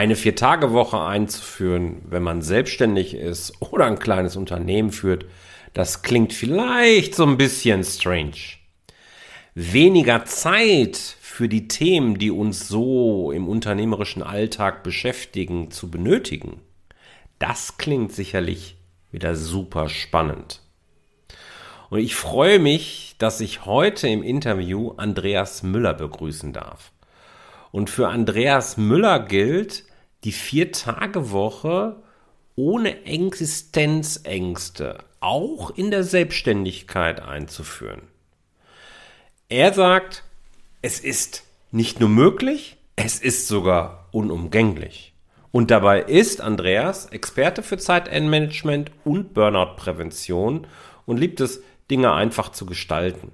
eine Vier-Tage-Woche einzuführen, wenn man selbstständig ist oder ein kleines Unternehmen führt, das klingt vielleicht so ein bisschen strange. Weniger Zeit für die Themen, die uns so im unternehmerischen Alltag beschäftigen, zu benötigen, das klingt sicherlich wieder super spannend. Und ich freue mich, dass ich heute im Interview Andreas Müller begrüßen darf. Und für Andreas Müller gilt die Vier-Tage-Woche ohne Existenzängste auch in der Selbstständigkeit einzuführen. Er sagt, es ist nicht nur möglich, es ist sogar unumgänglich. Und dabei ist Andreas Experte für Zeitendmanagement und Burnout-Prävention und liebt es, Dinge einfach zu gestalten.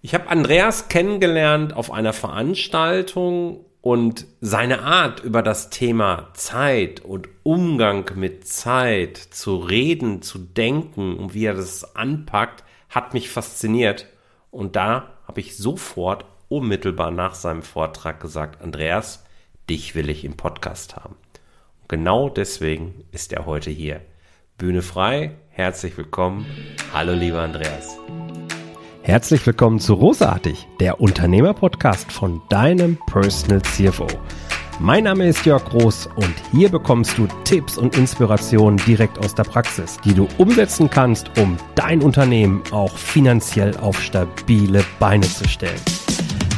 Ich habe Andreas kennengelernt auf einer Veranstaltung und seine Art über das Thema Zeit und Umgang mit Zeit zu reden, zu denken und wie er das anpackt, hat mich fasziniert. Und da habe ich sofort unmittelbar nach seinem Vortrag gesagt, Andreas, dich will ich im Podcast haben. Und genau deswegen ist er heute hier. Bühne frei, herzlich willkommen. Hallo lieber Andreas. Herzlich willkommen zu Rosartig, der Unternehmer-Podcast von deinem Personal CFO. Mein Name ist Jörg Groß und hier bekommst du Tipps und Inspirationen direkt aus der Praxis, die du umsetzen kannst, um dein Unternehmen auch finanziell auf stabile Beine zu stellen.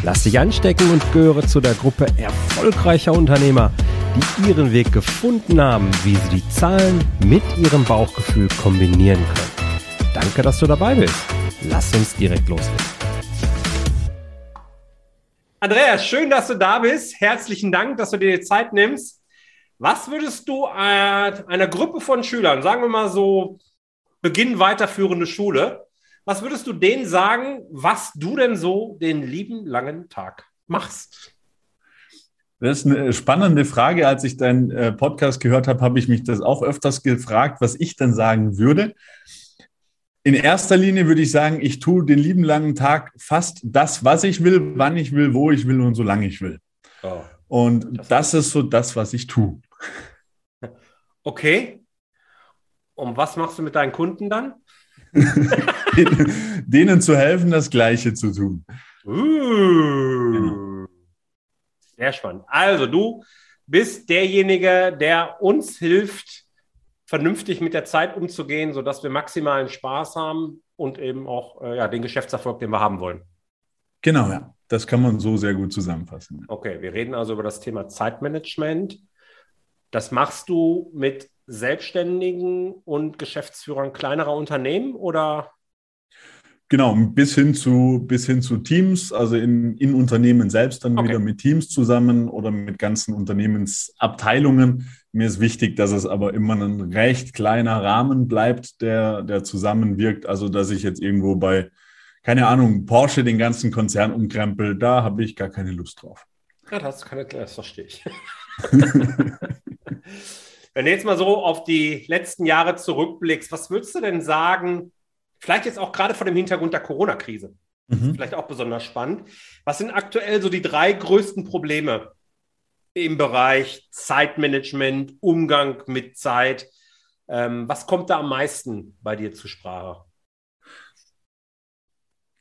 Lass dich anstecken und gehöre zu der Gruppe erfolgreicher Unternehmer, die ihren Weg gefunden haben, wie sie die Zahlen mit ihrem Bauchgefühl kombinieren können. Danke, dass du dabei bist. Lass uns direkt loslegen. Andreas, schön, dass du da bist. Herzlichen Dank, dass du dir die Zeit nimmst. Was würdest du einer Gruppe von Schülern, sagen wir mal so Beginn weiterführende Schule, was würdest du denen sagen, was du denn so den lieben langen Tag machst? Das ist eine spannende Frage. Als ich deinen äh, Podcast gehört habe, habe ich mich das auch öfters gefragt, was ich dann sagen würde. In erster Linie würde ich sagen, ich tue den lieben langen Tag fast das, was ich will, wann ich will, wo ich will und solange ich will. Oh, und das, das ist so das, was ich tue. Okay. Und was machst du mit deinen Kunden dann? denen, zu helfen, das Gleiche zu tun. Uh. Genau. Sehr spannend. Also du bist derjenige, der uns hilft, vernünftig mit der Zeit umzugehen, sodass wir maximalen Spaß haben und eben auch äh, ja, den Geschäftserfolg, den wir haben wollen. Genau, ja. Das kann man so sehr gut zusammenfassen. Okay, wir reden also über das Thema Zeitmanagement. Das machst du mit Selbstständigen und Geschäftsführern kleinerer Unternehmen oder Genau, bis hin zu, bis hin zu Teams, also in, in Unternehmen selbst dann okay. wieder mit Teams zusammen oder mit ganzen Unternehmensabteilungen. Mir ist wichtig, dass es aber immer ein recht kleiner Rahmen bleibt, der, der zusammenwirkt. Also, dass ich jetzt irgendwo bei, keine Ahnung, Porsche den ganzen Konzern umkrempel, da habe ich gar keine Lust drauf. Ja, das, kann das verstehe ich. Wenn du jetzt mal so auf die letzten Jahre zurückblickst, was würdest du denn sagen, Vielleicht jetzt auch gerade vor dem Hintergrund der Corona-Krise. Mhm. Vielleicht auch besonders spannend. Was sind aktuell so die drei größten Probleme im Bereich Zeitmanagement, Umgang mit Zeit? Ähm, was kommt da am meisten bei dir zur Sprache?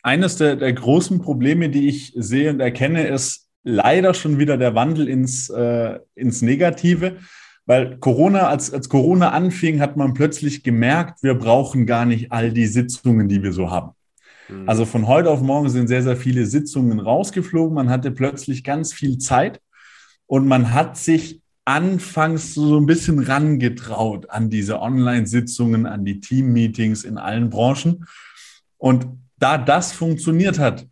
Eines der, der, großen Probleme, die ich sehe und erkenne, ist leider schon wieder der Wandel ins, äh, ins Negative. Weil Corona, als, als Corona anfing, hat man plötzlich gemerkt, wir brauchen gar nicht all die Sitzungen, die wir so haben. Mhm. Also von heute auf morgen sind sehr, sehr viele Sitzungen rausgeflogen. Man hatte plötzlich ganz viel Zeit und man hat sich anfangs so ein bisschen rangetraut an diese Online-Sitzungen, an die Team-Meetings in allen Branchen. Und da das funktioniert hat,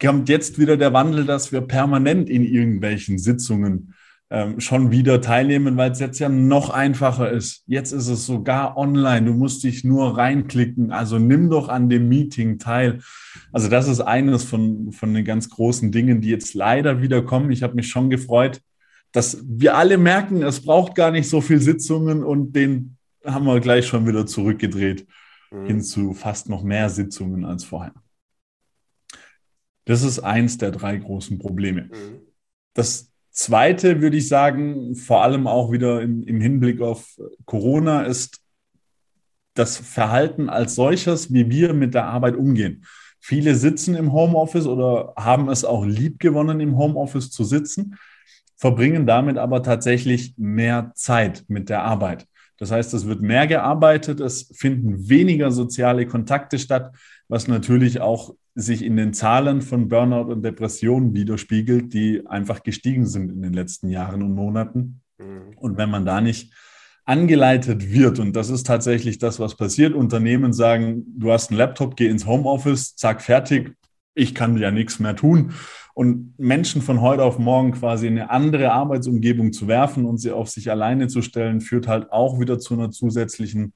kommt jetzt wieder der Wandel, dass wir permanent in irgendwelchen Sitzungen ähm, schon wieder teilnehmen, weil es jetzt ja noch einfacher ist. Jetzt ist es sogar online. Du musst dich nur reinklicken. Also nimm doch an dem Meeting teil. Also das ist eines von, von den ganz großen Dingen, die jetzt leider wieder kommen. Ich habe mich schon gefreut, dass wir alle merken, es braucht gar nicht so viel Sitzungen und den haben wir gleich schon wieder zurückgedreht mhm. hin zu fast noch mehr Sitzungen als vorher. Das ist eins der drei großen Probleme. Mhm. Das Zweite würde ich sagen, vor allem auch wieder im, im Hinblick auf Corona, ist das Verhalten als solches, wie wir mit der Arbeit umgehen. Viele sitzen im Homeoffice oder haben es auch lieb gewonnen, im Homeoffice zu sitzen, verbringen damit aber tatsächlich mehr Zeit mit der Arbeit. Das heißt, es wird mehr gearbeitet, es finden weniger soziale Kontakte statt, was natürlich auch sich in den Zahlen von Burnout und Depressionen widerspiegelt, die einfach gestiegen sind in den letzten Jahren und Monaten. Mhm. Und wenn man da nicht angeleitet wird, und das ist tatsächlich das, was passiert, Unternehmen sagen, du hast einen Laptop, geh ins Homeoffice, zack, fertig, ich kann ja nichts mehr tun. Und Menschen von heute auf morgen quasi in eine andere Arbeitsumgebung zu werfen und sie auf sich alleine zu stellen, führt halt auch wieder zu einer zusätzlichen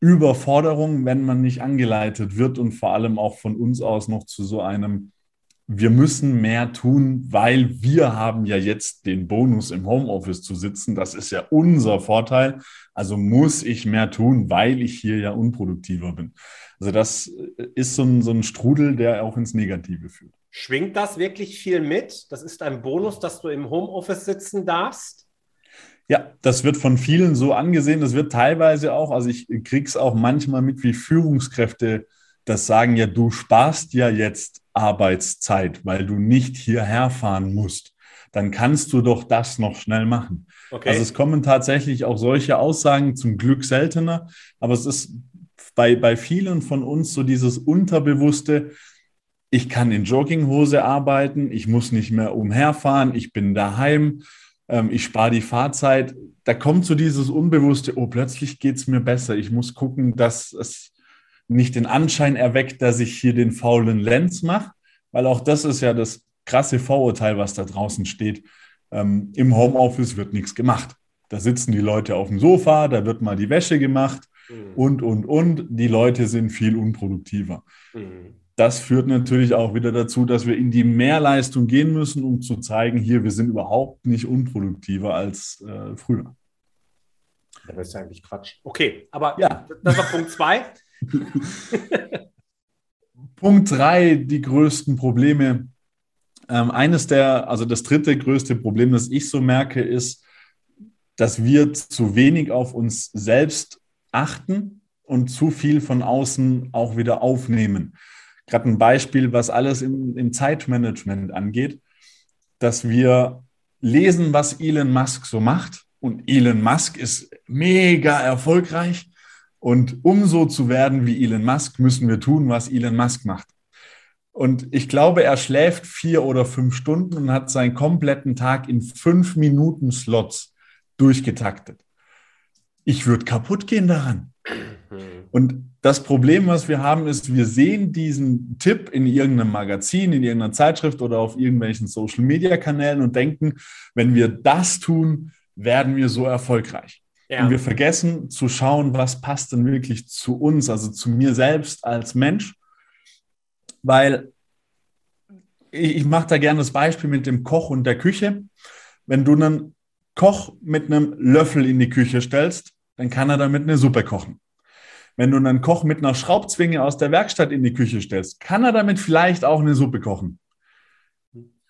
Überforderung, wenn man nicht angeleitet wird und vor allem auch von uns aus noch zu so einem, wir müssen mehr tun, weil wir haben ja jetzt den Bonus im Homeoffice zu sitzen. Das ist ja unser Vorteil. Also muss ich mehr tun, weil ich hier ja unproduktiver bin. Also das ist so ein, so ein Strudel, der auch ins Negative führt. Schwingt das wirklich viel mit? Das ist ein Bonus, dass du im Homeoffice sitzen darfst? Ja, das wird von vielen so angesehen. Das wird teilweise auch, also ich kriege es auch manchmal mit, wie Führungskräfte das sagen, ja, du sparst ja jetzt Arbeitszeit, weil du nicht hierher fahren musst. Dann kannst du doch das noch schnell machen. Okay. Also es kommen tatsächlich auch solche Aussagen, zum Glück seltener, aber es ist bei, bei vielen von uns so dieses Unterbewusste, ich kann in Jogginghose arbeiten, ich muss nicht mehr umherfahren, ich bin daheim, ähm, ich spare die Fahrzeit. Da kommt so dieses Unbewusste, oh, plötzlich geht es mir besser. Ich muss gucken, dass es nicht den Anschein erweckt, dass ich hier den faulen Lenz mache, weil auch das ist ja das krasse Vorurteil, was da draußen steht. Ähm, Im Homeoffice wird nichts gemacht. Da sitzen die Leute auf dem Sofa, da wird mal die Wäsche gemacht mhm. und, und, und. Die Leute sind viel unproduktiver. Mhm das führt natürlich auch wieder dazu, dass wir in die Mehrleistung gehen müssen, um zu zeigen, hier, wir sind überhaupt nicht unproduktiver als äh, früher. Das ist ja eigentlich Quatsch. Okay, aber ja. das war Punkt zwei. Punkt drei, die größten Probleme. Ähm, eines der, also das dritte größte Problem, das ich so merke, ist, dass wir zu wenig auf uns selbst achten und zu viel von außen auch wieder aufnehmen gerade ein Beispiel, was alles im, im Zeitmanagement angeht, dass wir lesen, was Elon Musk so macht. Und Elon Musk ist mega erfolgreich. Und um so zu werden wie Elon Musk, müssen wir tun, was Elon Musk macht. Und ich glaube, er schläft vier oder fünf Stunden und hat seinen kompletten Tag in fünf Minuten Slots durchgetaktet. Ich würde kaputt gehen daran. Und das Problem, was wir haben, ist, wir sehen diesen Tipp in irgendeinem Magazin, in irgendeiner Zeitschrift oder auf irgendwelchen Social-Media-Kanälen und denken, wenn wir das tun, werden wir so erfolgreich. Ja. Und wir vergessen zu schauen, was passt denn wirklich zu uns, also zu mir selbst als Mensch. Weil ich, ich mache da gerne das Beispiel mit dem Koch und der Küche. Wenn du einen Koch mit einem Löffel in die Küche stellst, dann kann er damit eine Suppe kochen. Wenn du einen Koch mit einer Schraubzwinge aus der Werkstatt in die Küche stellst, kann er damit vielleicht auch eine Suppe kochen.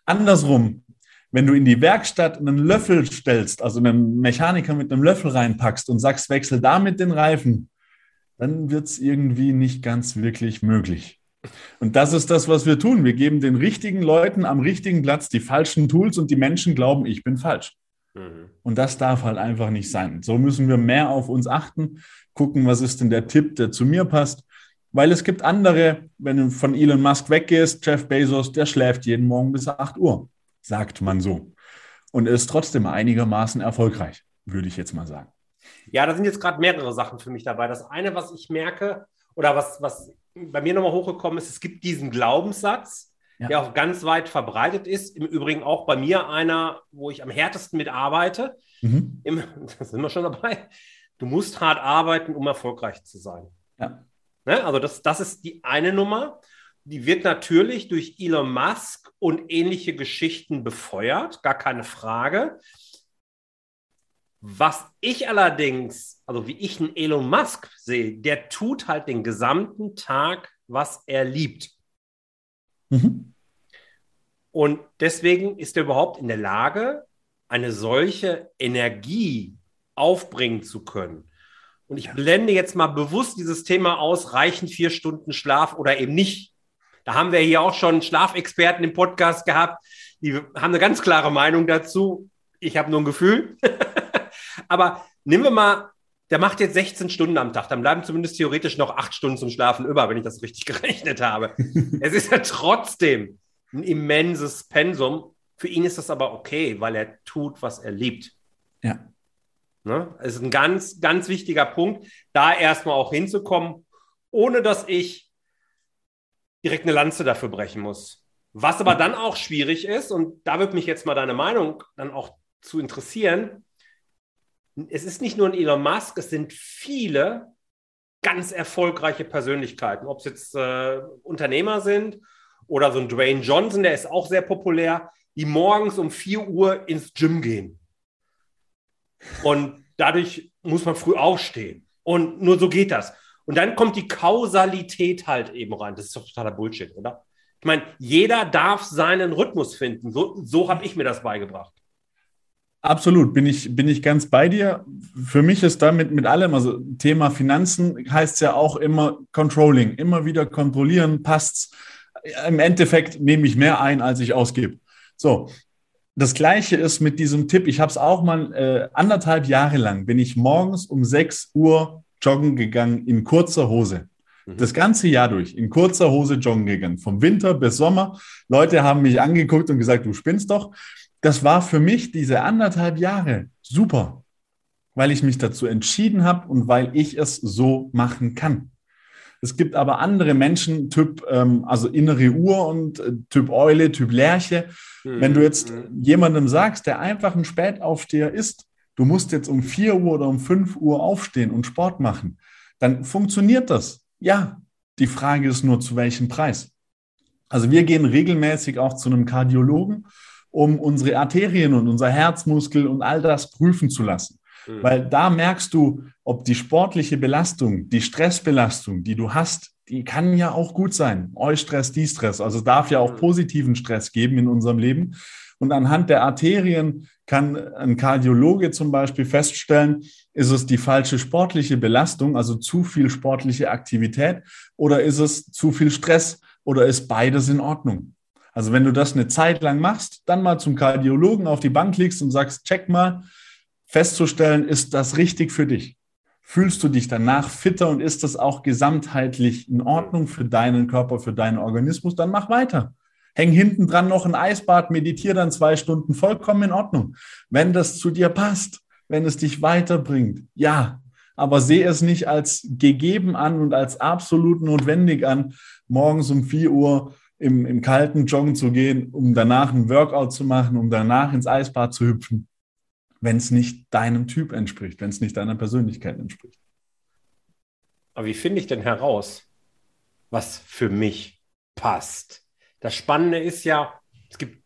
Andersrum, wenn du in die Werkstatt einen Löffel stellst, also einen Mechaniker mit einem Löffel reinpackst und sagst, wechsel damit den Reifen, dann wird es irgendwie nicht ganz wirklich möglich. Und das ist das, was wir tun. Wir geben den richtigen Leuten am richtigen Platz die falschen Tools und die Menschen glauben, ich bin falsch. Mhm. Und das darf halt einfach nicht sein. So müssen wir mehr auf uns achten gucken, was ist denn der Tipp, der zu mir passt. Weil es gibt andere, wenn du von Elon Musk weggehst, Jeff Bezos, der schläft jeden Morgen bis 8 Uhr, sagt man so. Und ist trotzdem einigermaßen erfolgreich, würde ich jetzt mal sagen. Ja, da sind jetzt gerade mehrere Sachen für mich dabei. Das eine, was ich merke, oder was, was bei mir nochmal hochgekommen ist, es gibt diesen Glaubenssatz, ja. der auch ganz weit verbreitet ist. Im Übrigen auch bei mir einer, wo ich am härtesten mitarbeite. Mhm. Im, da sind wir schon dabei du musst hart arbeiten, um erfolgreich zu sein. Ja. Ne? Also das, das ist die eine Nummer. Die wird natürlich durch Elon Musk und ähnliche Geschichten befeuert, gar keine Frage. Was ich allerdings, also wie ich einen Elon Musk sehe, der tut halt den gesamten Tag, was er liebt. Mhm. Und deswegen ist er überhaupt in der Lage, eine solche Energie aufbringen zu können. Und ich blende jetzt mal bewusst dieses Thema aus, reichen vier Stunden Schlaf oder eben nicht. Da haben wir hier auch schon Schlafexperten im Podcast gehabt, die haben eine ganz klare Meinung dazu. Ich habe nur ein Gefühl. Aber nehmen wir mal, der macht jetzt 16 Stunden am Tag, dann bleiben zumindest theoretisch noch acht Stunden zum Schlafen über, wenn ich das richtig gerechnet habe. es ist ja trotzdem ein immenses Pensum. Für ihn ist das aber okay, weil er tut, was er liebt. Ja. Ne? Es ist ein ganz, ganz wichtiger Punkt, da erstmal auch hinzukommen, ohne dass ich direkt eine Lanze dafür brechen muss. Was aber dann auch schwierig ist, und da wird mich jetzt mal deine Meinung dann auch zu interessieren, es ist nicht nur ein Elon Musk, es sind viele ganz erfolgreiche Persönlichkeiten, ob es jetzt äh, Unternehmer sind oder so ein Dwayne Johnson, der ist auch sehr populär, die morgens um 4 Uhr ins Gym gehen. Und dadurch muss man früh aufstehen. Und nur so geht das. Und dann kommt die Kausalität halt eben rein. Das ist doch totaler Bullshit, oder? Ich meine, jeder darf seinen Rhythmus finden. So, so habe ich mir das beigebracht. Absolut, bin ich, bin ich ganz bei dir. Für mich ist damit mit allem, also Thema Finanzen heißt ja auch immer Controlling, immer wieder kontrollieren, passt's im Endeffekt nehme ich mehr ein, als ich ausgebe. So, das gleiche ist mit diesem Tipp. Ich habe es auch mal äh, anderthalb Jahre lang, bin ich morgens um 6 Uhr joggen gegangen in kurzer Hose. Mhm. Das ganze Jahr durch, in kurzer Hose joggen gegangen, vom Winter bis Sommer. Leute haben mich angeguckt und gesagt, du spinnst doch. Das war für mich diese anderthalb Jahre super, weil ich mich dazu entschieden habe und weil ich es so machen kann. Es gibt aber andere Menschen, Typ, ähm, also innere Uhr und äh, Typ Eule, Typ Lerche. Mhm. Wenn du jetzt mhm. jemandem sagst, der einfach ein Spätaufsteher ist, du musst jetzt um 4 Uhr oder um 5 Uhr aufstehen und Sport machen, dann funktioniert das. Ja, die Frage ist nur, zu welchem Preis. Also wir gehen regelmäßig auch zu einem Kardiologen, um unsere Arterien und unser Herzmuskel und all das prüfen zu lassen. Mhm. Weil da merkst du, ob die sportliche Belastung, die Stressbelastung, die du hast, die kann ja auch gut sein. Eustress, Distress. Also es darf ja auch mhm. positiven Stress geben in unserem Leben. Und anhand der Arterien kann ein Kardiologe zum Beispiel feststellen, ist es die falsche sportliche Belastung, also zu viel sportliche Aktivität, oder ist es zu viel Stress oder ist beides in Ordnung? Also wenn du das eine Zeit lang machst, dann mal zum Kardiologen auf die Bank legst und sagst, check mal, festzustellen, ist das richtig für dich? Fühlst du dich danach fitter und ist das auch gesamtheitlich in Ordnung für deinen Körper, für deinen Organismus? Dann mach weiter. Häng hinten dran noch ein Eisbad, meditiere dann zwei Stunden, vollkommen in Ordnung. Wenn das zu dir passt, wenn es dich weiterbringt, ja. Aber sehe es nicht als gegeben an und als absolut notwendig an, morgens um 4 Uhr im, im kalten Joggen zu gehen, um danach ein Workout zu machen, um danach ins Eisbad zu hüpfen wenn es nicht deinem Typ entspricht, wenn es nicht deiner Persönlichkeit entspricht. Aber wie finde ich denn heraus, was für mich passt? Das Spannende ist ja, es gibt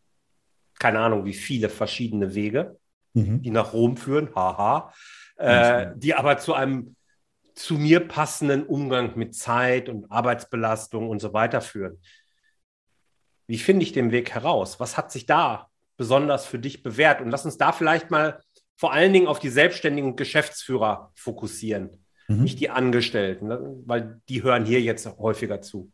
keine Ahnung, wie viele verschiedene Wege, mhm. die nach Rom führen, haha, äh, die aber zu einem zu mir passenden Umgang mit Zeit und Arbeitsbelastung und so weiter führen. Wie finde ich den Weg heraus? Was hat sich da besonders für dich bewährt? Und lass uns da vielleicht mal vor allen Dingen auf die selbstständigen Geschäftsführer fokussieren, mhm. nicht die Angestellten, ne? weil die hören hier jetzt häufiger zu.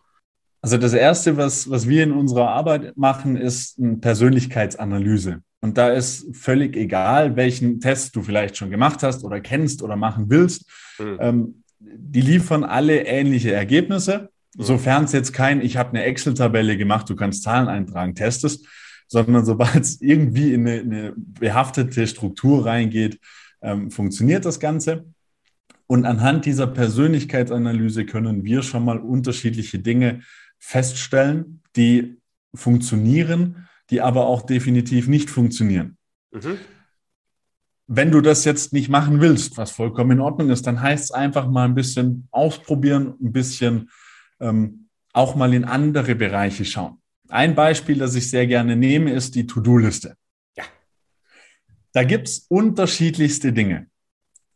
Also das Erste, was, was wir in unserer Arbeit machen, ist eine Persönlichkeitsanalyse. Und da ist völlig egal, welchen Test du vielleicht schon gemacht hast oder kennst oder machen willst. Mhm. Ähm, die liefern alle ähnliche Ergebnisse. Sofern es jetzt kein, ich habe eine Excel-Tabelle gemacht, du kannst Zahlen eintragen, testest, sondern sobald es irgendwie in eine, eine, behaftete Struktur reingeht, ähm, funktioniert das Ganze. Und anhand dieser Persönlichkeitsanalyse können wir schon mal unterschiedliche Dinge feststellen, die funktionieren, die aber auch definitiv nicht funktionieren. Mhm. Wenn du das jetzt nicht machen willst, was vollkommen in Ordnung ist, dann heißt es einfach mal ein bisschen ausprobieren, ein bisschen ähm, auch mal in andere Bereiche schauen. Ein Beispiel, das ich sehr gerne nehme, ist die To-Do-Liste. Ja. Da gibt es unterschiedlichste Dinge.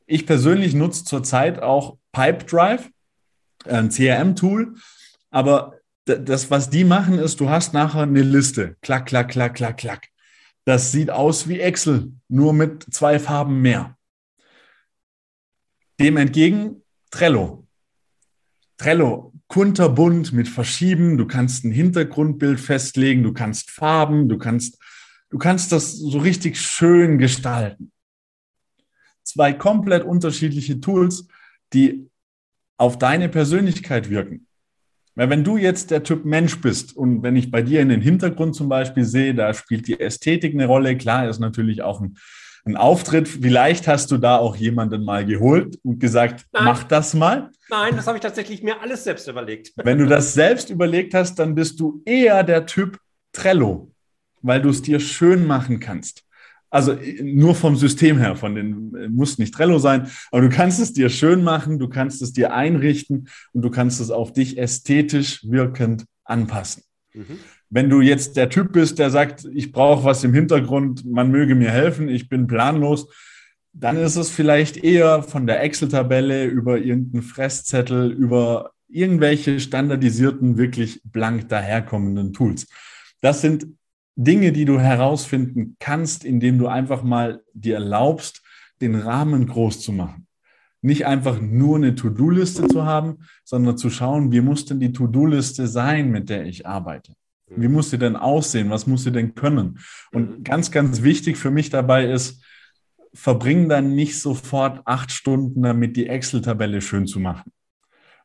Ich persönlich nutze zurzeit auch Pipedrive, ein CRM-Tool, aber das, was die machen, ist, du hast nachher eine Liste. Klack, klack, klack, klack, klack. Das sieht aus wie Excel, nur mit zwei Farben mehr. Dem entgegen Trello. Trello, kunterbunt mit Verschieben. Du kannst ein Hintergrundbild festlegen, du kannst Farben, du kannst, du kannst das so richtig schön gestalten. Zwei komplett unterschiedliche Tools, die auf deine Persönlichkeit wirken. Weil wenn du jetzt der Typ Mensch bist und wenn ich bei dir in den Hintergrund zum Beispiel sehe, da spielt die Ästhetik eine Rolle. Klar ist natürlich auch ein, ein Auftritt. Vielleicht hast du da auch jemanden mal geholt und gesagt, Nein. mach das mal. Nein, das habe ich tatsächlich mir alles selbst überlegt. Wenn du das selbst überlegt hast, dann bist du eher der Typ Trello, weil du es dir schön machen kannst. Also nur vom System her, von den muss nicht Trello sein, aber du kannst es dir schön machen, du kannst es dir einrichten und du kannst es auf dich ästhetisch wirkend anpassen. Mhm. Wenn du jetzt der Typ bist, der sagt, ich brauche was im Hintergrund, man möge mir helfen, ich bin planlos, dann ist es vielleicht eher von der Excel-Tabelle über irgendeinen Fresszettel, über irgendwelche standardisierten, wirklich blank daherkommenden Tools. Das sind Dinge, die du herausfinden kannst, indem du einfach mal dir erlaubst, den Rahmen groß zu machen. Nicht einfach nur eine To-Do-Liste zu haben, sondern zu schauen, wie muss denn die To-Do-Liste sein, mit der ich arbeite? Wie muss sie denn aussehen? Was muss sie denn können? Und mhm. ganz, ganz wichtig für mich dabei ist, verbring dann nicht sofort acht Stunden damit, die Excel-Tabelle schön zu machen,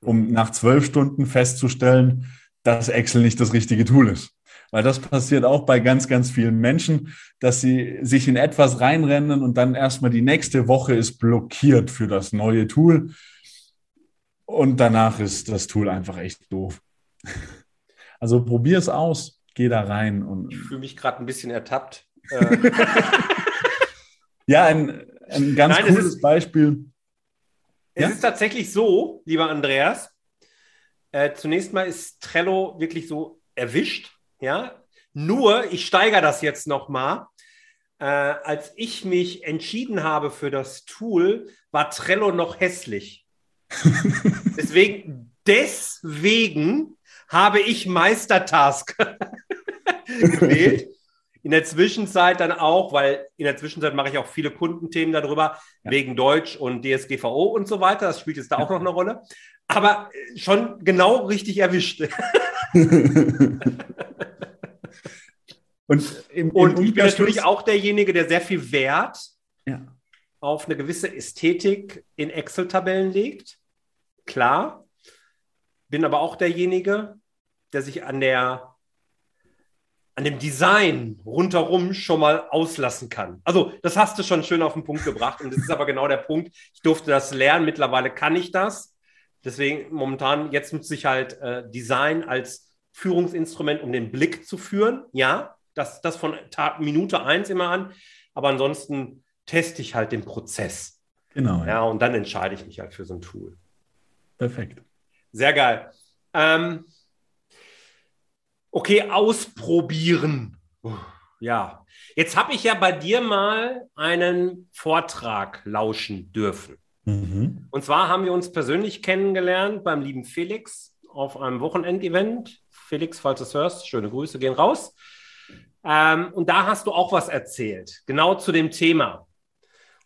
um nach zwölf Stunden festzustellen, dass Excel nicht das richtige Tool ist. Weil das passiert auch bei ganz, ganz vielen Menschen, dass sie sich in etwas reinrennen und dann erstmal die nächste Woche ist blockiert für das neue Tool. Und danach ist das Tool einfach echt doof. Also probier es aus, geh da rein. Und ich fühle mich gerade ein bisschen ertappt. ja, ein, ein ganz Nein, cooles ist, Beispiel. Es ja? ist tatsächlich so, lieber Andreas. Äh, zunächst mal ist Trello wirklich so erwischt. Ja, nur ich steigere das jetzt noch mal. Äh, als ich mich entschieden habe für das Tool, war Trello noch hässlich. deswegen, deswegen habe ich Meistertask gewählt. In der Zwischenzeit dann auch, weil in der Zwischenzeit mache ich auch viele Kundenthemen darüber, ja. wegen Deutsch und DSGVO und so weiter. Das spielt jetzt da auch noch eine Rolle. Aber schon genau richtig erwischt. Und, im, und ich bin natürlich auch derjenige, der sehr viel Wert ja. auf eine gewisse Ästhetik in Excel-Tabellen legt. Klar. Bin aber auch derjenige, der sich an der an dem Design rundherum schon mal auslassen kann. Also, das hast du schon schön auf den Punkt gebracht und das ist aber genau der Punkt. Ich durfte das lernen, mittlerweile kann ich das. Deswegen momentan, jetzt nutze ich halt äh, Design als Führungsinstrument, um den Blick zu führen. Ja, das, das von Tag, Minute eins immer an. Aber ansonsten teste ich halt den Prozess. Genau. Ja, ja und dann entscheide ich mich halt für so ein Tool. Perfekt. Sehr geil. Ähm, okay, ausprobieren. Ja, jetzt habe ich ja bei dir mal einen Vortrag lauschen dürfen. Mhm. Und zwar haben wir uns persönlich kennengelernt beim lieben Felix auf einem Wochenendevent. Felix, falls du es hörst, schöne Grüße gehen raus. Ähm, und da hast du auch was erzählt, genau zu dem Thema.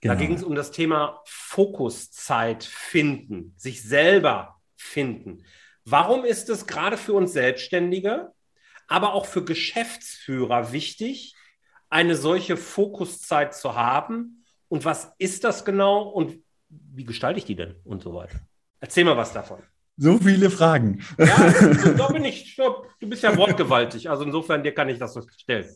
Genau. Da ging es um das Thema Fokuszeit finden, sich selber finden. Warum ist es gerade für uns Selbstständige, aber auch für Geschäftsführer wichtig, eine solche Fokuszeit zu haben? Und was ist das genau und wie gestalte ich die denn und so weiter? Erzähl mal was davon. So viele Fragen. Ja, da bin ich, du bist ja wortgewaltig. Also insofern, dir kann ich das so stellen.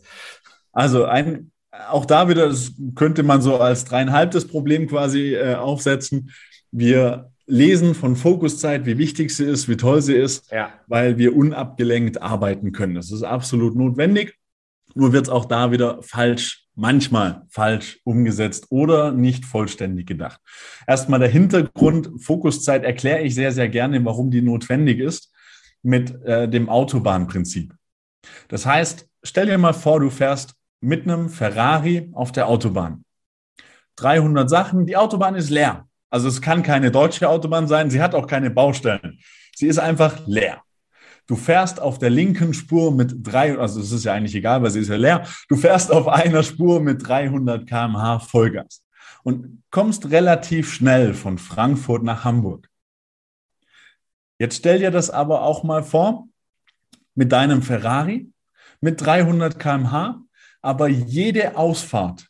Also ein, auch da wieder, das könnte man so als dreieinhalbtes Problem quasi äh, aufsetzen. Wir lesen von Fokuszeit, wie wichtig sie ist, wie toll sie ist, ja. weil wir unabgelenkt arbeiten können. Das ist absolut notwendig. Nur wird es auch da wieder falsch manchmal falsch umgesetzt oder nicht vollständig gedacht. Erstmal der Hintergrund, Fokuszeit erkläre ich sehr, sehr gerne, warum die notwendig ist mit äh, dem Autobahnprinzip. Das heißt, stell dir mal vor, du fährst mit einem Ferrari auf der Autobahn. 300 Sachen, die Autobahn ist leer. Also es kann keine deutsche Autobahn sein, sie hat auch keine Baustellen. Sie ist einfach leer. Du fährst auf der linken Spur mit drei, also es ist ja eigentlich egal, weil sie ist ja leer. Du fährst auf einer Spur mit 300 km/h Vollgas und kommst relativ schnell von Frankfurt nach Hamburg. Jetzt stell dir das aber auch mal vor mit deinem Ferrari mit 300 km/h, aber jede Ausfahrt,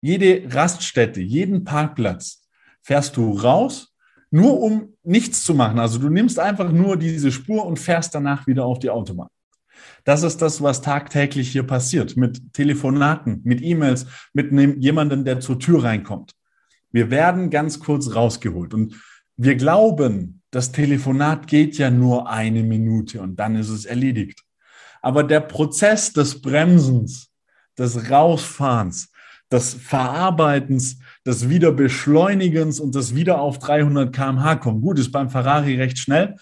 jede Raststätte, jeden Parkplatz fährst du raus, nur um nichts zu machen. Also du nimmst einfach nur diese Spur und fährst danach wieder auf die Autobahn. Das ist das, was tagtäglich hier passiert mit Telefonaten, mit E-Mails, mit jemandem, der zur Tür reinkommt. Wir werden ganz kurz rausgeholt und wir glauben, das Telefonat geht ja nur eine Minute und dann ist es erledigt. Aber der Prozess des Bremsens, des Rausfahrens, des Verarbeitens, des Wiederbeschleunigens und des Wieder auf 300 km/h kommen. Gut, ist beim Ferrari recht schnell,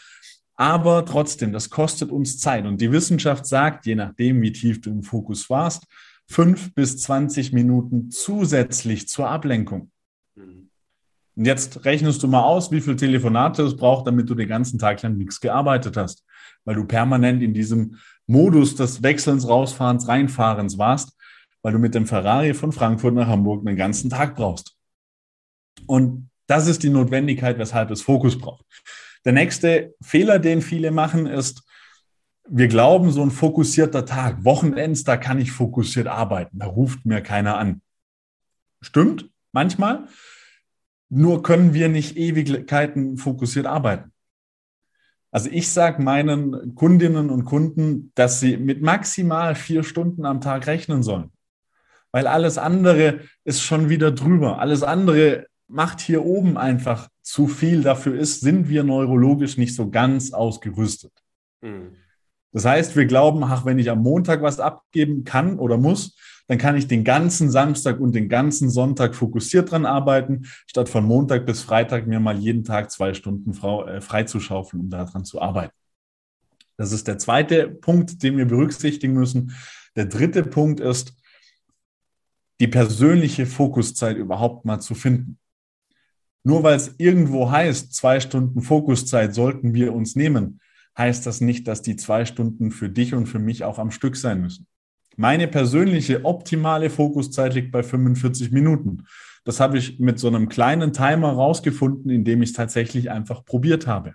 aber trotzdem, das kostet uns Zeit. Und die Wissenschaft sagt, je nachdem, wie tief du im Fokus warst, fünf bis 20 Minuten zusätzlich zur Ablenkung. Und jetzt rechnest du mal aus, wie viel Telefonate es braucht, damit du den ganzen Tag lang nichts gearbeitet hast, weil du permanent in diesem Modus des Wechselns, Rausfahrens, Reinfahrens warst, weil du mit dem Ferrari von Frankfurt nach Hamburg einen ganzen Tag brauchst. Und das ist die Notwendigkeit, weshalb es Fokus braucht. Der nächste Fehler, den viele machen, ist, wir glauben, so ein fokussierter Tag, Wochenends, da kann ich fokussiert arbeiten, da ruft mir keiner an. Stimmt, manchmal. Nur können wir nicht Ewigkeiten fokussiert arbeiten. Also ich sage meinen Kundinnen und Kunden, dass sie mit maximal vier Stunden am Tag rechnen sollen. Weil alles andere ist schon wieder drüber. Alles andere macht hier oben einfach zu viel. Dafür ist, sind wir neurologisch nicht so ganz ausgerüstet. Mhm. Das heißt, wir glauben, ach, wenn ich am Montag was abgeben kann oder muss, dann kann ich den ganzen Samstag und den ganzen Sonntag fokussiert dran arbeiten, statt von Montag bis Freitag mir mal jeden Tag zwei Stunden äh, freizuschaufeln, um daran zu arbeiten. Das ist der zweite Punkt, den wir berücksichtigen müssen. Der dritte Punkt ist, die persönliche Fokuszeit überhaupt mal zu finden. Nur weil es irgendwo heißt, zwei Stunden Fokuszeit sollten wir uns nehmen, heißt das nicht, dass die zwei Stunden für dich und für mich auch am Stück sein müssen. Meine persönliche optimale Fokuszeit liegt bei 45 Minuten. Das habe ich mit so einem kleinen Timer rausgefunden, indem ich es tatsächlich einfach probiert habe.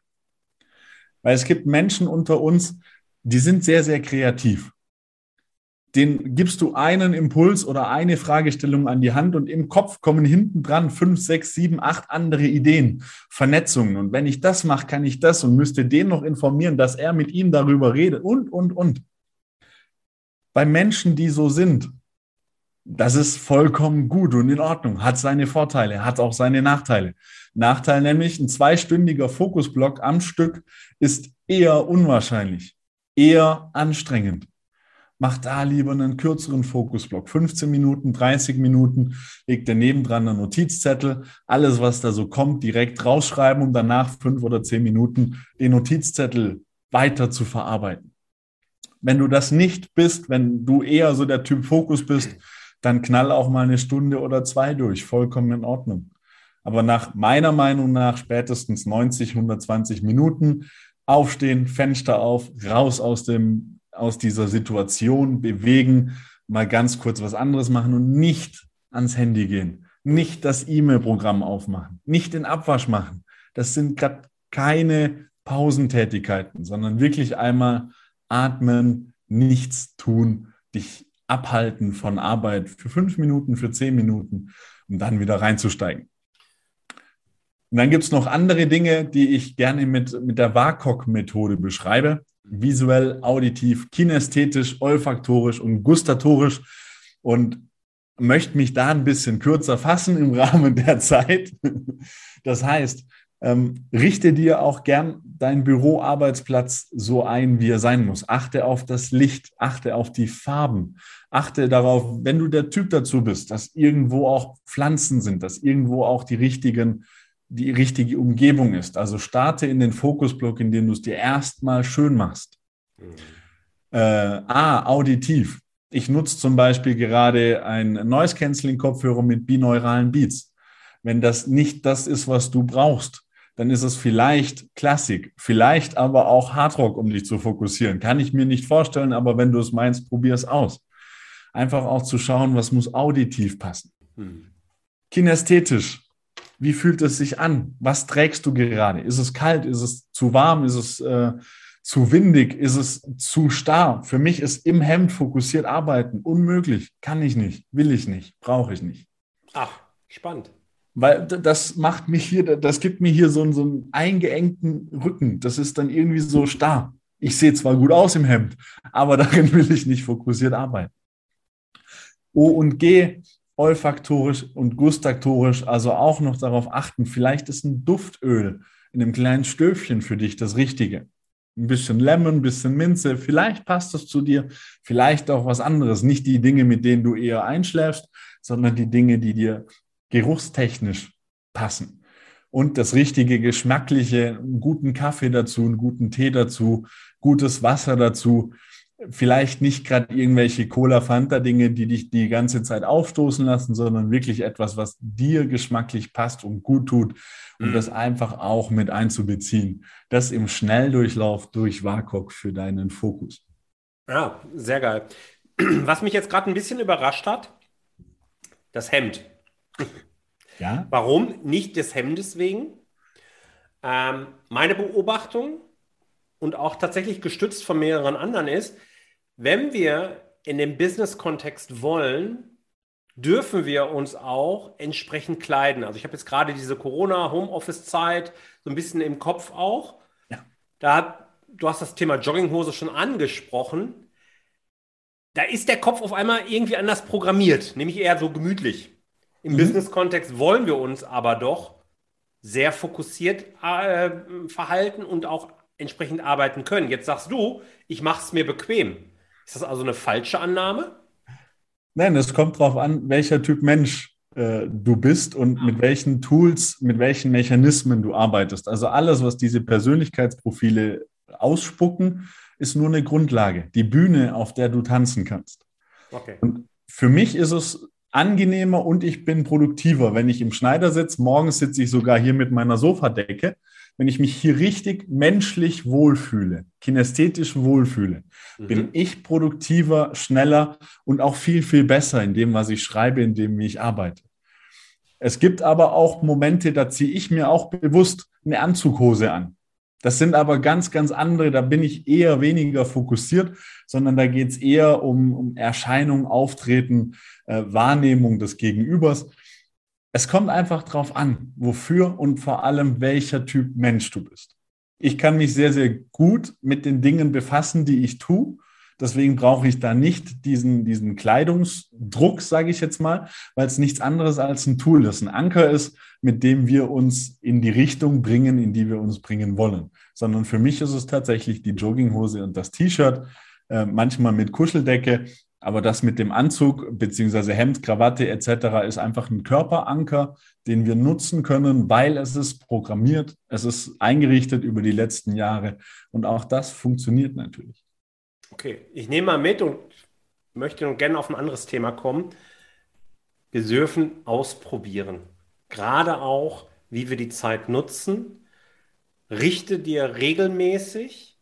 Weil es gibt Menschen unter uns, die sind sehr, sehr kreativ. Den gibst du einen Impuls oder eine Fragestellung an die Hand und im Kopf kommen hinten dran fünf, sechs, sieben, acht andere Ideen, Vernetzungen. Und wenn ich das mache, kann ich das und müsste den noch informieren, dass er mit ihm darüber redet und, und, und bei Menschen, die so sind, das ist vollkommen gut und in Ordnung, hat seine Vorteile, hat auch seine Nachteile. Nachteil nämlich, ein zweistündiger Fokusblock am Stück ist eher unwahrscheinlich, eher anstrengend. Mach da lieber einen kürzeren Fokusblock, 15 Minuten, 30 Minuten, leg dir nebendran einen Notizzettel, alles, was da so kommt, direkt rausschreiben, um danach fünf oder zehn Minuten den Notizzettel weiter zu verarbeiten. Wenn du das nicht bist, wenn du eher so der Typ Fokus bist, dann knall auch mal eine Stunde oder zwei durch. Vollkommen in Ordnung. Aber nach meiner Meinung nach spätestens 90, 120 Minuten aufstehen, Fenster auf, raus aus dem, aus dieser Situation, bewegen, mal ganz kurz was anderes machen und nicht ans Handy gehen, nicht das E-Mail-Programm aufmachen, nicht den Abwasch machen. Das sind gerade keine Pausentätigkeiten, sondern wirklich einmal atmen, nichts tun, dich abhalten von Arbeit für fünf Minuten, für zehn Minuten, um dann wieder reinzusteigen. Und dann gibt es noch andere Dinge, die ich gerne mit, mit der WAKOK-Methode beschreibe. Visuell, auditiv, kinästhetisch, olfaktorisch und gustatorisch. Und möchte mich da ein bisschen kürzer fassen im Rahmen der Zeit. Das heißt, ähm, richte dir auch gern deinen Büroarbeitsplatz so ein, wie er sein muss. Achte auf das Licht, achte auf die Farben, achte darauf, wenn du der Typ dazu bist, dass irgendwo auch Pflanzen sind, dass irgendwo auch die richtigen, die richtige Umgebung ist. Also starte in den Fokusblock, in dem du es dir erstmal schön machst. Mhm. Äh, A, auditiv. Ich nutze zum Beispiel gerade ein Noise-Canceling-Kopfhörer mit binauralen Beats. Wenn das nicht das ist, was du brauchst, dann ist es vielleicht Klassik, vielleicht aber auch Hardrock, um dich zu fokussieren. Kann ich mir nicht vorstellen, aber wenn du es meinst, probier es aus. Einfach auch zu schauen, was muss auditiv passen. Hm. Kinästhetisch, wie fühlt es sich an? Was trägst du gerade? Ist es kalt? Ist es zu warm? Ist es äh, zu windig? Ist es zu starr? Für mich ist im Hemd fokussiert arbeiten unmöglich. Kann ich nicht, will ich nicht, brauche ich nicht. Ach, spannend. Weil das macht mich hier, das gibt mir hier so einen, so einen eingeengten Rücken. Das ist dann irgendwie so starr. Ich sehe zwar gut aus im Hemd, aber darin will ich nicht fokussiert arbeiten. O und G, olfaktorisch und gustaktorisch, also auch noch darauf achten. Vielleicht ist ein Duftöl in einem kleinen Stöfchen für dich das Richtige. Ein bisschen Lemon, ein bisschen Minze, vielleicht passt das zu dir, vielleicht auch was anderes. Nicht die Dinge, mit denen du eher einschläfst, sondern die Dinge, die dir geruchstechnisch passen. Und das richtige geschmackliche, einen guten Kaffee dazu, einen guten Tee dazu, gutes Wasser dazu. Vielleicht nicht gerade irgendwelche Cola-Fanta-Dinge, die dich die ganze Zeit aufstoßen lassen, sondern wirklich etwas, was dir geschmacklich passt und gut tut, um mhm. das einfach auch mit einzubeziehen. Das im Schnelldurchlauf durch WAKOK für deinen Fokus. Ja, sehr geil. Was mich jetzt gerade ein bisschen überrascht hat, das Hemd. Ja? Warum? Nicht des Hemdes wegen. Ähm, meine Beobachtung und auch tatsächlich gestützt von mehreren anderen ist, wenn wir in dem Business-Kontext wollen, dürfen wir uns auch entsprechend kleiden. Also ich habe jetzt gerade diese Corona-Homeoffice-Zeit so ein bisschen im Kopf auch. Ja. Da, du hast das Thema Jogginghose schon angesprochen. Da ist der Kopf auf einmal irgendwie anders programmiert, nämlich eher so gemütlich. Im mhm. Business-Kontext wollen wir uns aber doch sehr fokussiert äh, verhalten und auch entsprechend arbeiten können. Jetzt sagst du, ich mache es mir bequem. Ist das also eine falsche Annahme? Nein, es kommt darauf an, welcher Typ Mensch äh, du bist und mit welchen Tools, mit welchen Mechanismen du arbeitest. Also alles, was diese Persönlichkeitsprofile ausspucken, ist nur eine Grundlage, die Bühne, auf der du tanzen kannst. Okay. Und für mich ist es angenehmer und ich bin produktiver. Wenn ich im Schneider sitze, morgens sitze ich sogar hier mit meiner Sofadecke. Wenn ich mich hier richtig menschlich wohlfühle, kinästhetisch wohlfühle, mhm. bin ich produktiver, schneller und auch viel, viel besser in dem, was ich schreibe, in dem, wie ich arbeite. Es gibt aber auch Momente, da ziehe ich mir auch bewusst eine Anzughose an. Das sind aber ganz, ganz andere, da bin ich eher weniger fokussiert, sondern da geht es eher um, um Erscheinung, Auftreten, äh, Wahrnehmung des Gegenübers. Es kommt einfach darauf an, wofür und vor allem welcher Typ Mensch du bist. Ich kann mich sehr, sehr gut mit den Dingen befassen, die ich tue. Deswegen brauche ich da nicht diesen, diesen Kleidungsdruck, sage ich jetzt mal, weil es nichts anderes als ein Tool ist, ein Anker ist, mit dem wir uns in die Richtung bringen, in die wir uns bringen wollen. Sondern für mich ist es tatsächlich die Jogginghose und das T-Shirt, äh, manchmal mit Kuscheldecke, aber das mit dem Anzug beziehungsweise Hemd, Krawatte etc. ist einfach ein Körperanker, den wir nutzen können, weil es ist programmiert, es ist eingerichtet über die letzten Jahre und auch das funktioniert natürlich. Okay, ich nehme mal mit und möchte nun gerne auf ein anderes Thema kommen. Wir dürfen ausprobieren. Gerade auch, wie wir die Zeit nutzen. Richte dir regelmäßig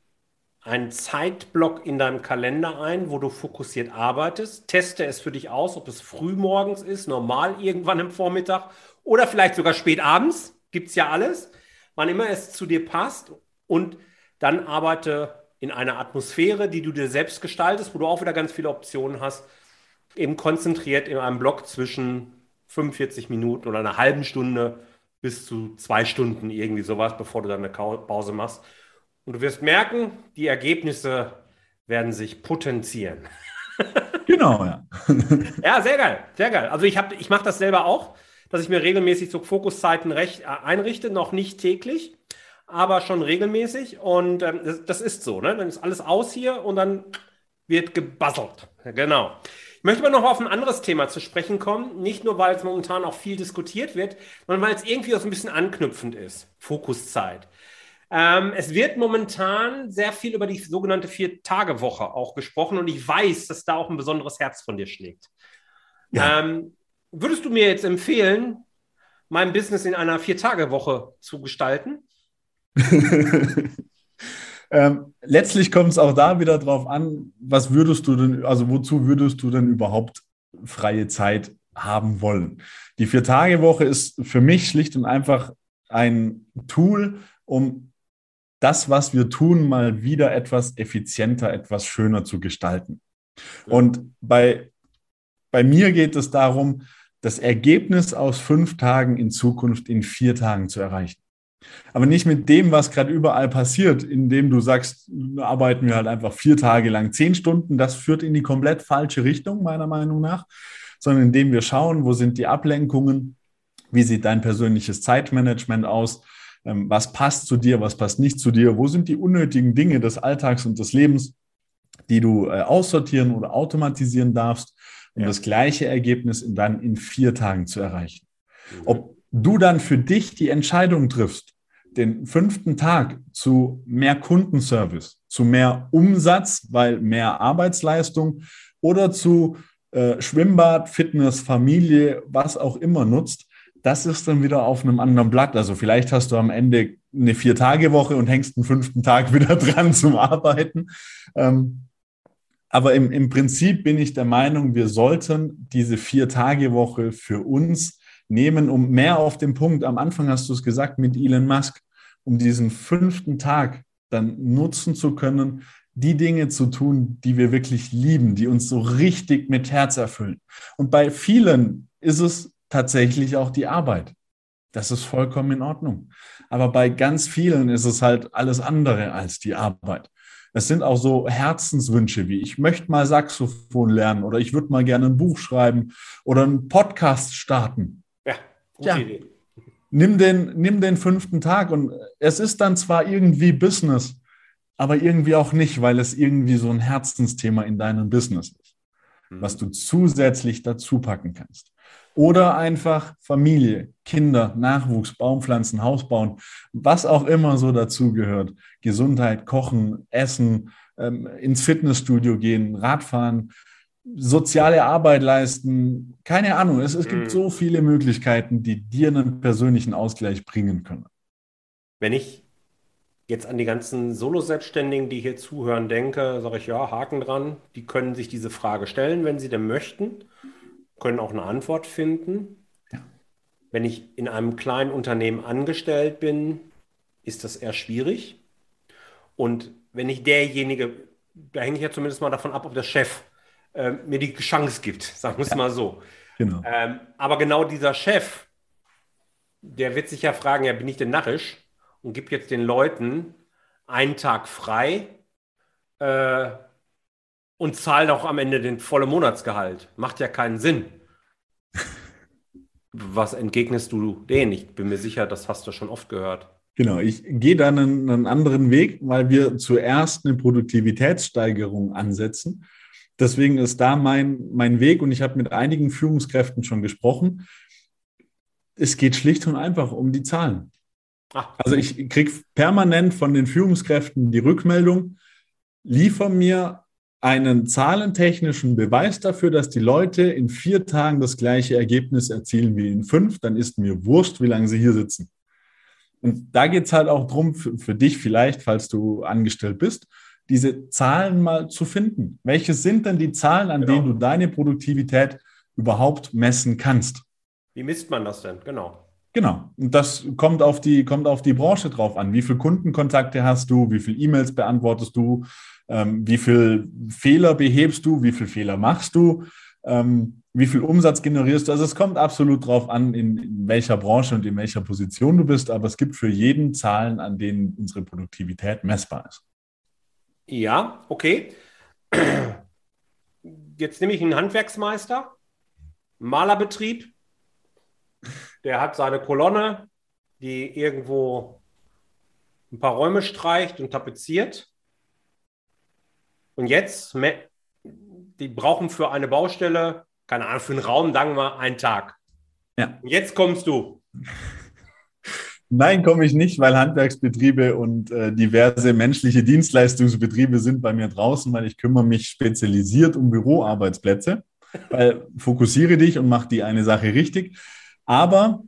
einen Zeitblock in deinem Kalender ein, wo du fokussiert arbeitest. Teste es für dich aus, ob es früh morgens ist, normal irgendwann im Vormittag oder vielleicht sogar spät abends. Gibt es ja alles. Wann immer es zu dir passt. Und dann arbeite in einer Atmosphäre, die du dir selbst gestaltest, wo du auch wieder ganz viele Optionen hast, eben konzentriert in einem Block zwischen 45 Minuten oder einer halben Stunde bis zu zwei Stunden irgendwie sowas, bevor du dann eine Pause machst. Und du wirst merken, die Ergebnisse werden sich potenzieren. genau, ja. ja, sehr geil, sehr geil. Also ich, ich mache das selber auch, dass ich mir regelmäßig so Fokuszeiten recht, äh, einrichte, noch nicht täglich aber schon regelmäßig. Und ähm, das, das, ist so, ne? Dann ist alles aus hier und dann wird gebasselt. Genau. Ich möchte aber noch auf ein anderes Thema zu sprechen kommen. Nicht nur, weil es momentan auch viel diskutiert wird, sondern weil es irgendwie auch so ein bisschen anknüpfend ist. Fokuszeit. Ähm, es wird momentan sehr viel über die sogenannte Vier-Tage-Woche auch gesprochen und ich weiß, dass da auch ein besonderes Herz von dir schlägt. Ja. Ähm, würdest du mir jetzt empfehlen, mein Business in einer Vier-Tage-Woche zu gestalten? ähm, letztlich kommt es auch da wieder drauf an, was würdest du denn, also wozu würdest du denn überhaupt freie Zeit haben wollen? Die Vier-Tage-Woche ist für mich schlicht und einfach ein Tool, um das, was wir tun, mal wieder etwas effizienter, etwas schöner zu gestalten. Und bei, bei mir geht es darum, das Ergebnis aus fünf Tagen in Zukunft in vier Tagen zu erreichen. Aber nicht mit dem, was gerade überall passiert, indem du sagst, arbeiten wir halt einfach vier Tage lang zehn Stunden. Das führt in die komplett falsche Richtung, meiner Meinung nach, sondern indem wir schauen, wo sind die Ablenkungen, wie sieht dein persönliches Zeitmanagement aus, was passt zu dir, was passt nicht zu dir, wo sind die unnötigen Dinge des Alltags und des Lebens, die du äh, aussortieren oder automatisieren darfst um ja. das gleiche Ergebnis dann in vier Tagen zu erreichen. Mhm. Ob du dann für dich die Entscheidung triffst, den fünften Tag zu mehr Kundenservice, zu mehr Umsatz, weil mehr Arbeitsleistung oder zu äh, Schwimmbad, Fitness, Familie, was auch immer nutzt, das ist dann wieder auf einem anderen Blatt. Also vielleicht hast du am Ende eine Vier-Tage-Woche und hängst einen fünften Tag wieder dran zum Arbeiten. Ähm, aber im, im Prinzip bin ich der Meinung, wir sollten diese Vier-Tage-Woche für uns nehmen, um mehr auf den Punkt, am Anfang hast du es gesagt, mit Elon Musk, um diesen fünften Tag dann nutzen zu können, die Dinge zu tun, die wir wirklich lieben, die uns so richtig mit Herz erfüllen. Und bei vielen ist es tatsächlich auch die Arbeit. Das ist vollkommen in Ordnung. Aber bei ganz vielen ist es halt alles andere als die Arbeit. Es sind auch so Herzenswünsche wie ich möchte mal Saxophon lernen oder ich würde mal gerne ein Buch schreiben oder einen Podcast starten. Ja, gute ja. Idee. Nimm den, nimm den fünften Tag und es ist dann zwar irgendwie Business, aber irgendwie auch nicht, weil es irgendwie so ein Herzensthema in deinem Business ist, mhm. was du zusätzlich dazu packen kannst. Oder einfach Familie, Kinder, Nachwuchs, Baumpflanzen, Haus bauen, was auch immer so dazu gehört. Gesundheit, Kochen, Essen, ähm, ins Fitnessstudio gehen, Radfahren, soziale Arbeit leisten. Keine Ahnung, es, es gibt mhm. so viele Möglichkeiten, die dir einen persönlichen Ausgleich bringen können. Wenn ich jetzt an die ganzen Solo-Selbstständigen, die hier zuhören, denke, sage ich ja, Haken dran. Die können sich diese Frage stellen, wenn sie denn möchten können auch eine Antwort finden. Ja. Wenn ich in einem kleinen Unternehmen angestellt bin, ist das eher schwierig. Und wenn ich derjenige, da hänge ich ja zumindest mal davon ab, ob der Chef äh, mir die Chance gibt, sagen wir es ja. mal so. Genau. Ähm, aber genau dieser Chef, der wird sich ja fragen, ja, bin ich denn narrisch und gibt jetzt den Leuten einen Tag frei, äh, und zahlt auch am Ende den vollen Monatsgehalt. Macht ja keinen Sinn. Was entgegnest du denen? Ich bin mir sicher, das hast du schon oft gehört. Genau, ich gehe dann einen, einen anderen Weg, weil wir zuerst eine Produktivitätssteigerung ansetzen. Deswegen ist da mein, mein Weg und ich habe mit einigen Führungskräften schon gesprochen. Es geht schlicht und einfach um die Zahlen. Ach. Also ich kriege permanent von den Führungskräften die Rückmeldung, liefer mir einen zahlentechnischen Beweis dafür, dass die Leute in vier Tagen das gleiche Ergebnis erzielen wie in fünf, dann ist mir wurscht, wie lange sie hier sitzen. Und da geht es halt auch darum, für, für, dich vielleicht, falls du angestellt bist, diese Zahlen mal zu finden. Welche sind denn die Zahlen, an genau. denen du deine Produktivität überhaupt messen kannst? Wie misst man das denn? Genau. Genau. Und das kommt auf die, kommt auf die Branche drauf an. Wie viele Kundenkontakte hast du? Wie viele E-Mails beantwortest du? Ähm, wie viel Fehler behebst du? Wie viele Fehler machst du? Ähm, wie viel Umsatz generierst du? Also es kommt absolut drauf an, in, in, welcher Branche und in welcher Position du bist, aber es gibt für jeden Zahlen, an denen unsere Produktivität messbar ist. Ja, okay. Jetzt nehme ich einen Handwerksmeister, Malerbetrieb, der hat seine Kolonne, die irgendwo ein paar Räume streicht und tapeziert. Und jetzt, die brauchen für eine Baustelle, keine Ahnung, für einen Raum, sagen wir, einen Tag. Ja. Und jetzt kommst du. Nein, komme ich nicht, weil Handwerksbetriebe und äh, diverse menschliche Dienstleistungsbetriebe sind bei mir draußen, weil ich kümmere mich spezialisiert um Büroarbeitsplätze. Weil fokussiere dich und mach die eine Sache richtig. Aber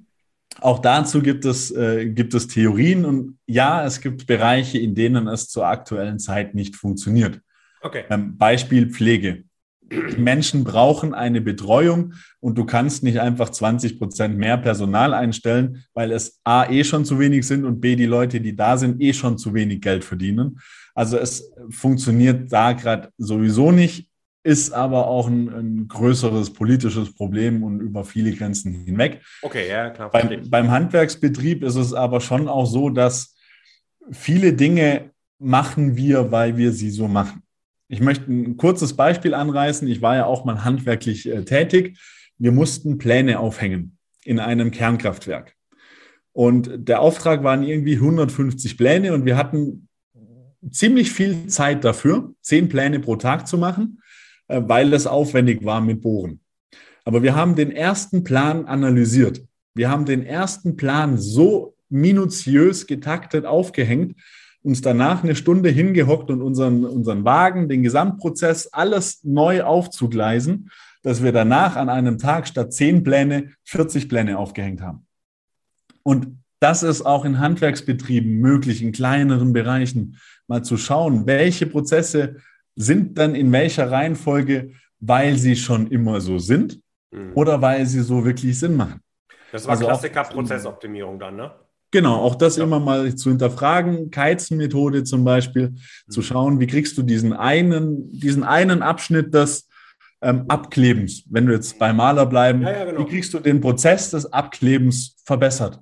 auch dazu gibt es, äh, gibt es Theorien und ja, es gibt Bereiche, in denen es zur aktuellen Zeit nicht funktioniert. Okay. Ähm, Beispiel Pflege. Die Menschen brauchen eine Betreuung und du kannst nicht einfach 20 Prozent mehr Personal einstellen, weil es A eh schon zu wenig sind und B die Leute, die da sind, eh schon zu wenig Geld verdienen. Also es funktioniert da gerade sowieso nicht, ist aber auch ein, ein, größeres politisches Problem und über viele Grenzen hinweg. Okay, ja, klar. Beim, beim Handwerksbetrieb ist es aber schon auch so, dass viele Dinge machen wir, weil wir sie so machen. Ich möchte ein kurzes Beispiel anreißen. Ich war ja auch mal handwerklich äh, tätig. Wir mussten Pläne aufhängen in einem Kernkraftwerk. Und der Auftrag waren irgendwie 150 Pläne und wir hatten ziemlich viel Zeit dafür, zehn Pläne pro Tag zu machen, weil es aufwendig war mit Bohren. Aber wir haben den ersten Plan analysiert. Wir haben den ersten Plan so minutiös getaktet aufgehängt, uns danach eine Stunde hingehockt und unseren, unseren Wagen, den Gesamtprozess, alles neu aufzugleisen, dass wir danach an einem Tag statt zehn Pläne 40 Pläne aufgehängt haben. Und das ist auch in Handwerksbetrieben möglich, in kleineren Bereichen mal zu schauen, welche Prozesse sind dann in welcher Reihenfolge, weil sie schon immer so sind mhm. oder weil sie so wirklich Sinn machen. Das war also Klassiker Prozessoptimierung dann, ne? Genau, auch das ja. immer mal zu hinterfragen. Keizenmethode zum Beispiel, mhm. zu schauen, wie kriegst du diesen einen, diesen einen Abschnitt des ähm, Abklebens, wenn du jetzt bei Maler bleiben, ja, ja, genau. wie kriegst du den Prozess des Abklebens verbessert?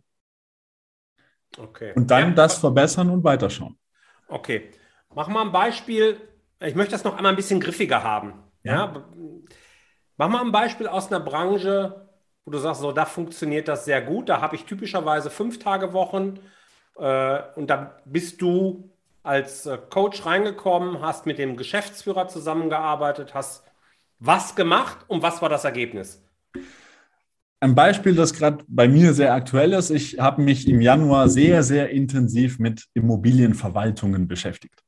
Okay. Und dann das verbessern und weiterschauen. Okay. Mach mal ein Beispiel. Ich möchte das noch einmal ein bisschen griffiger haben. Ja. Mach mal ein Beispiel aus einer Branche, wo du sagst, so, da funktioniert das sehr gut. Da habe ich typischerweise fünf Tage Wochen äh, und da bist du als äh, Coach reingekommen, hast mit dem Geschäftsführer zusammengearbeitet, hast was gemacht und was war das Ergebnis? Ein Beispiel, das gerade bei mir sehr aktuell ist. Ich habe mich im Januar sehr, sehr intensiv mit Immobilienverwaltungen beschäftigt.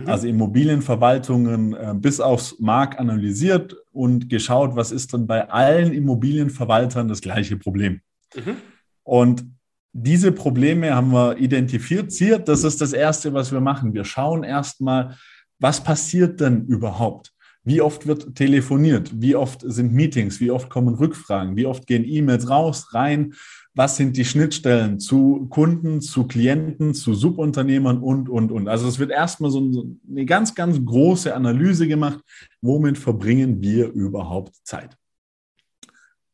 Mhm. Also Immobilienverwaltungen äh, bis aufs Mark analysiert und geschaut, was ist denn bei allen Immobilienverwaltern das gleiche Problem. Mhm. Und diese Probleme haben wir identifiziert. Das ist das Erste, was wir machen. Wir schauen erstmal, was passiert denn überhaupt? Wie oft wird telefoniert? Wie oft sind Meetings? Wie oft kommen Rückfragen? Wie oft gehen E-Mails raus, rein? Was sind die Schnittstellen zu Kunden, zu Klienten, zu Subunternehmern und, und, und. Also es wird erstmal so eine ganz, ganz große Analyse gemacht, womit verbringen wir überhaupt Zeit.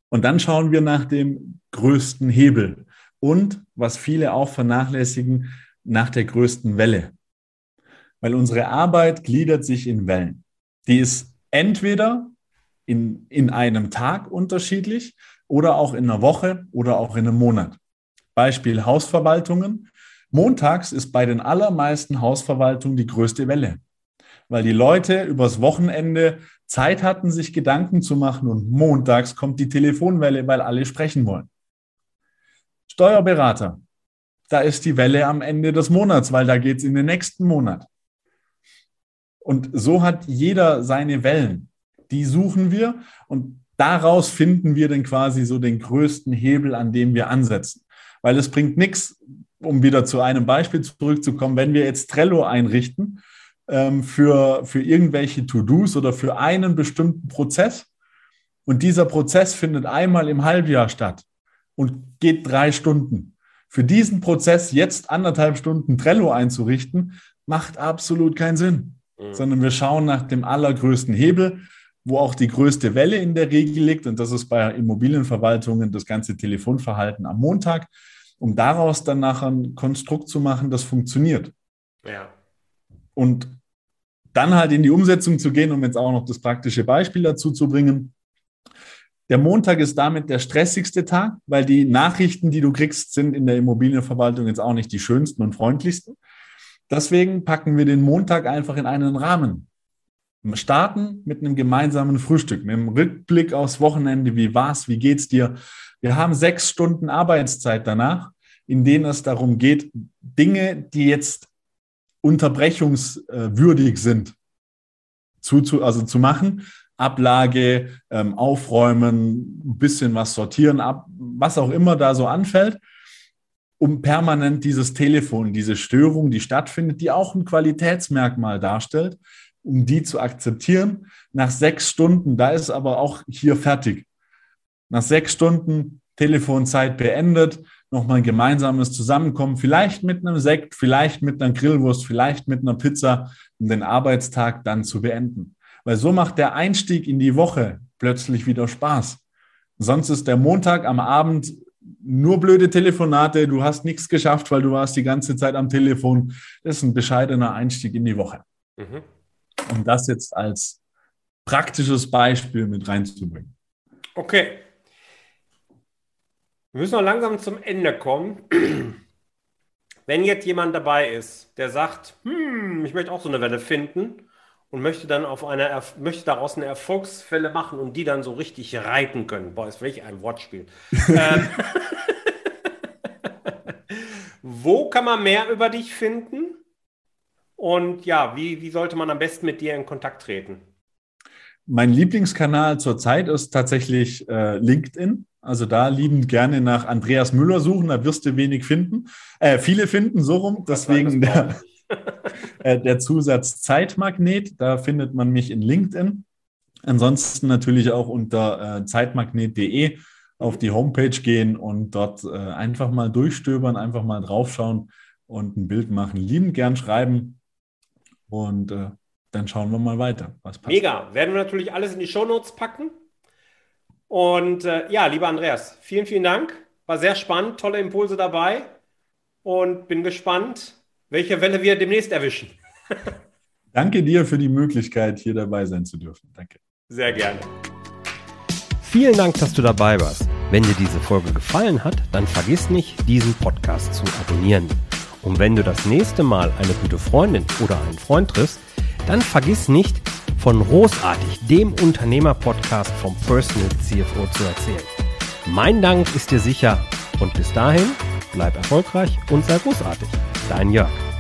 Und dann schauen wir nach dem größten Hebel und, was viele auch vernachlässigen, nach der größten Welle. Weil unsere Arbeit gliedert sich in Wellen. Die ist entweder in, in einem Tag unterschiedlich oder auch in einer Woche oder auch in einem Monat. Beispiel Hausverwaltungen. Montags ist bei den allermeisten Hausverwaltungen die größte Welle, weil die Leute übers Wochenende Zeit hatten, sich Gedanken zu machen und montags kommt die Telefonwelle, weil alle sprechen wollen. Steuerberater, da ist die Welle am Ende des Monats, weil da geht es in den nächsten Monat. Und so hat jeder seine Wellen. Die suchen wir und daraus finden wir dann quasi so den größten Hebel, an dem wir ansetzen. Weil es bringt nichts, um wieder zu einem Beispiel zurückzukommen, wenn wir jetzt Trello einrichten ähm, für, für irgendwelche To-Dos oder für einen bestimmten Prozess und dieser Prozess findet einmal im Halbjahr statt und geht drei Stunden. Für diesen Prozess jetzt anderthalb Stunden Trello einzurichten, macht absolut keinen Sinn, mhm. sondern wir schauen nach dem allergrößten Hebel wo auch die größte Welle in der Regel liegt. Und das ist bei Immobilienverwaltungen das ganze Telefonverhalten am Montag, um daraus dann nachher ein Konstrukt zu machen, das funktioniert. Ja. Und dann halt in die Umsetzung zu gehen, um jetzt auch noch das praktische Beispiel dazu zu bringen. Der Montag ist damit der stressigste Tag, weil die Nachrichten, die du kriegst, sind in der Immobilienverwaltung jetzt auch nicht die schönsten und freundlichsten. Deswegen packen wir den Montag einfach in einen Rahmen starten mit einem gemeinsamen Frühstück, mit einem Rückblick aufs Wochenende. Wie war's? Wie geht's dir? Wir haben sechs Stunden Arbeitszeit danach, in denen es darum geht, Dinge, die jetzt unterbrechungswürdig sind, zu, zu, also zu machen, Ablage, ähm, aufräumen, ein bisschen was sortieren, ab, was auch immer da so anfällt, um permanent dieses Telefon, diese Störung, die stattfindet, die auch ein Qualitätsmerkmal darstellt, um die zu akzeptieren. Nach sechs Stunden, da ist aber auch hier fertig. Nach sechs Stunden Telefonzeit beendet, nochmal ein gemeinsames Zusammenkommen, vielleicht mit einem Sekt, vielleicht mit einer Grillwurst, vielleicht mit einer Pizza, um den Arbeitstag dann zu beenden. Weil so macht der Einstieg in die Woche plötzlich wieder Spaß. Sonst ist der Montag am Abend nur blöde Telefonate, du hast nichts geschafft, weil du warst die ganze Zeit am Telefon. Das ist ein bescheidener Einstieg in die Woche. Mhm. Um das jetzt als praktisches Beispiel mit reinzubringen. Okay. Wir müssen noch langsam zum Ende kommen. Wenn jetzt jemand dabei ist, der sagt, hm, ich möchte auch so eine Welle finden und möchte dann auf eine, möchte daraus eine Erfolgsfälle machen und die dann so richtig reiten können. Boah, ist wirklich ein Wortspiel. ähm, wo kann man mehr über dich finden? Und ja, wie, wie sollte man am besten mit dir in Kontakt treten? Mein Lieblingskanal zurzeit ist tatsächlich äh, LinkedIn. Also da liebend gerne nach Andreas Müller suchen, da wirst du wenig finden. Äh, viele finden so rum, deswegen der, äh, der Zusatz Zeitmagnet, da findet man mich in LinkedIn. Ansonsten natürlich auch unter äh, zeitmagnet.de auf die Homepage gehen und dort äh, einfach mal durchstöbern, einfach mal draufschauen und ein Bild machen. Lieben gern schreiben und äh, dann schauen wir mal weiter, was passiert. Mega. Werden wir natürlich alles in die Shownotes packen. Und äh, ja, lieber Andreas, vielen, vielen Dank. War sehr spannend, tolle Impulse dabei und bin gespannt, welche Welle wir demnächst erwischen. Danke dir für die Möglichkeit, hier dabei sein zu dürfen. Danke. Sehr gerne. Vielen Dank, dass du dabei warst. Wenn dir diese Folge gefallen hat, dann vergiss nicht, diesen Podcast zu abonnieren. Und wenn du das nächste Mal eine gute Freundin oder einen Freund triffst, dann vergiss nicht, von Großartig, dem Unternehmer-Podcast vom Personal CFO zu erzählen. Mein Dank ist dir sicher und bis dahin bleib erfolgreich und sei großartig. Dein Jörg.